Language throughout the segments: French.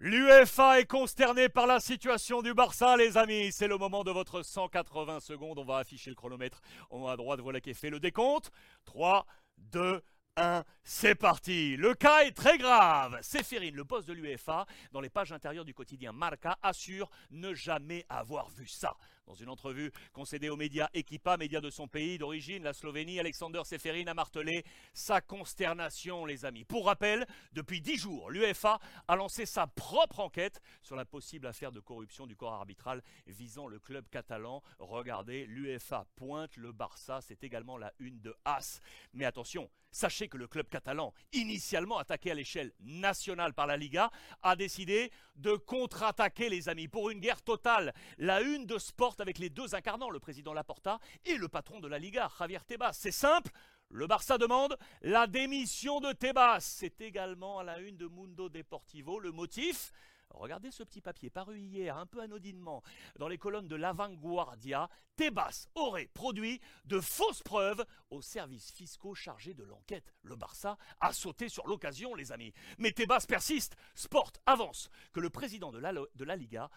L'UEFA est consternée par la situation du Barça, les amis. C'est le moment de votre 180 secondes. On va afficher le chronomètre en haut à droite. Voilà qui est fait le décompte. 3, 2, 1, c'est parti. Le cas est très grave. Séphérine, le boss de l'UEFA, dans les pages intérieures du quotidien Marca, assure ne jamais avoir vu ça. Dans une entrevue concédée aux médias Equipa, médias de son pays d'origine, la Slovénie, Alexander Seferin a martelé sa consternation, les amis. Pour rappel, depuis dix jours, l'UEFA a lancé sa propre enquête sur la possible affaire de corruption du corps arbitral visant le club catalan. Regardez, l'UEFA pointe le Barça, c'est également la une de As. Mais attention, sachez que le club catalan, initialement attaqué à l'échelle nationale par la Liga, a décidé de contre-attaquer, les amis, pour une guerre totale. La une de Sport avec les deux incarnants, le président Laporta et le patron de la Liga, Javier Tebas. C'est simple, le Barça demande la démission de Tebas. C'est également à la une de Mundo Deportivo. Le motif Regardez ce petit papier paru hier, un peu anodinement, dans les colonnes de l'Avanguardia. Tebas aurait produit de fausses preuves aux services fiscaux chargés de l'enquête. Le Barça a sauté sur l'occasion, les amis. Mais Tebas persiste. Sport avance que le président de la, de la Liga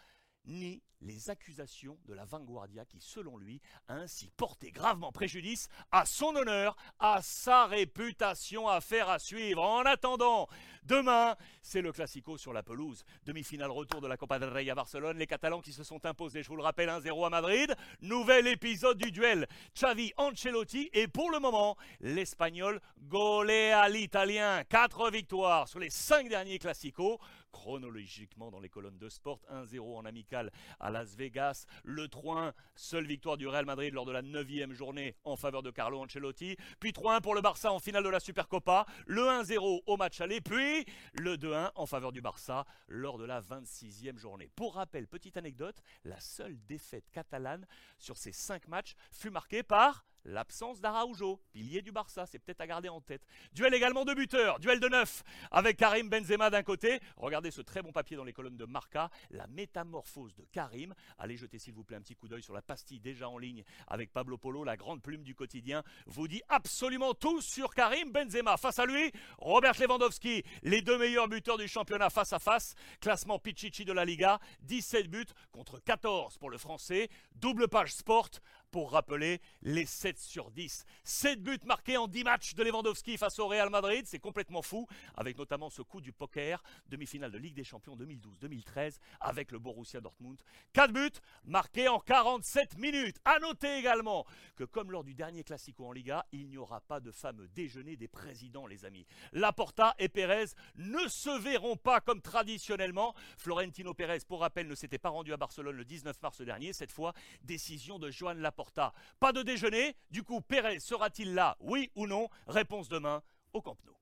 ni les accusations de la Vanguardia qui, selon lui, a ainsi porté gravement préjudice à son honneur, à sa réputation, à faire à suivre. En attendant, demain, c'est le Classico sur la pelouse. Demi-finale retour de la Copa del Rey à Barcelone. Les Catalans qui se sont imposés, je vous le rappelle, 1-0 à Madrid. Nouvel épisode du duel. Xavi Ancelotti et pour le moment, l'Espagnol golé à l'Italien. Quatre victoires sur les cinq derniers Classicos chronologiquement dans les colonnes de sport. 1-0 en amical à Las Vegas. Le 3-1, seule victoire du Real Madrid lors de la 9 journée en faveur de Carlo Ancelotti. Puis 3-1 pour le Barça en finale de la Supercopa. Le 1-0 au match aller. Puis le 2-1 en faveur du Barça lors de la 26e journée. Pour rappel, petite anecdote, la seule défaite catalane sur ces 5 matchs fut marquée par l'absence d'Araujo, pilier du Barça, c'est peut-être à garder en tête. Duel également de buteurs, duel de neuf, avec Karim Benzema d'un côté. Regardez ce très bon papier dans les colonnes de Marca, la métamorphose de Karim. Allez jeter s'il vous plaît un petit coup d'œil sur la pastille déjà en ligne avec Pablo Polo, la grande plume du quotidien, vous dit absolument tout sur Karim Benzema. Face à lui, Robert Lewandowski, les deux meilleurs buteurs du championnat face à face. Classement Pichichi de la Liga, 17 buts contre 14 pour le français. Double page sport pour rappeler les 7 sur 10. 7 buts marqués en 10 matchs de Lewandowski face au Real Madrid, c'est complètement fou, avec notamment ce coup du poker, demi-finale de Ligue des Champions 2012-2013 avec le Borussia Dortmund. 4 buts marqués en 47 minutes. À noter également que comme lors du dernier Classico en Liga, il n'y aura pas de fameux déjeuner des présidents, les amis. Laporta et Pérez ne se verront pas comme traditionnellement. Florentino Pérez, pour rappel, ne s'était pas rendu à Barcelone le 19 mars dernier. Cette fois, décision de Joan Laporta pas de déjeuner, du coup Pérez sera-t-il là, oui ou non? Réponse demain au Camp Nou.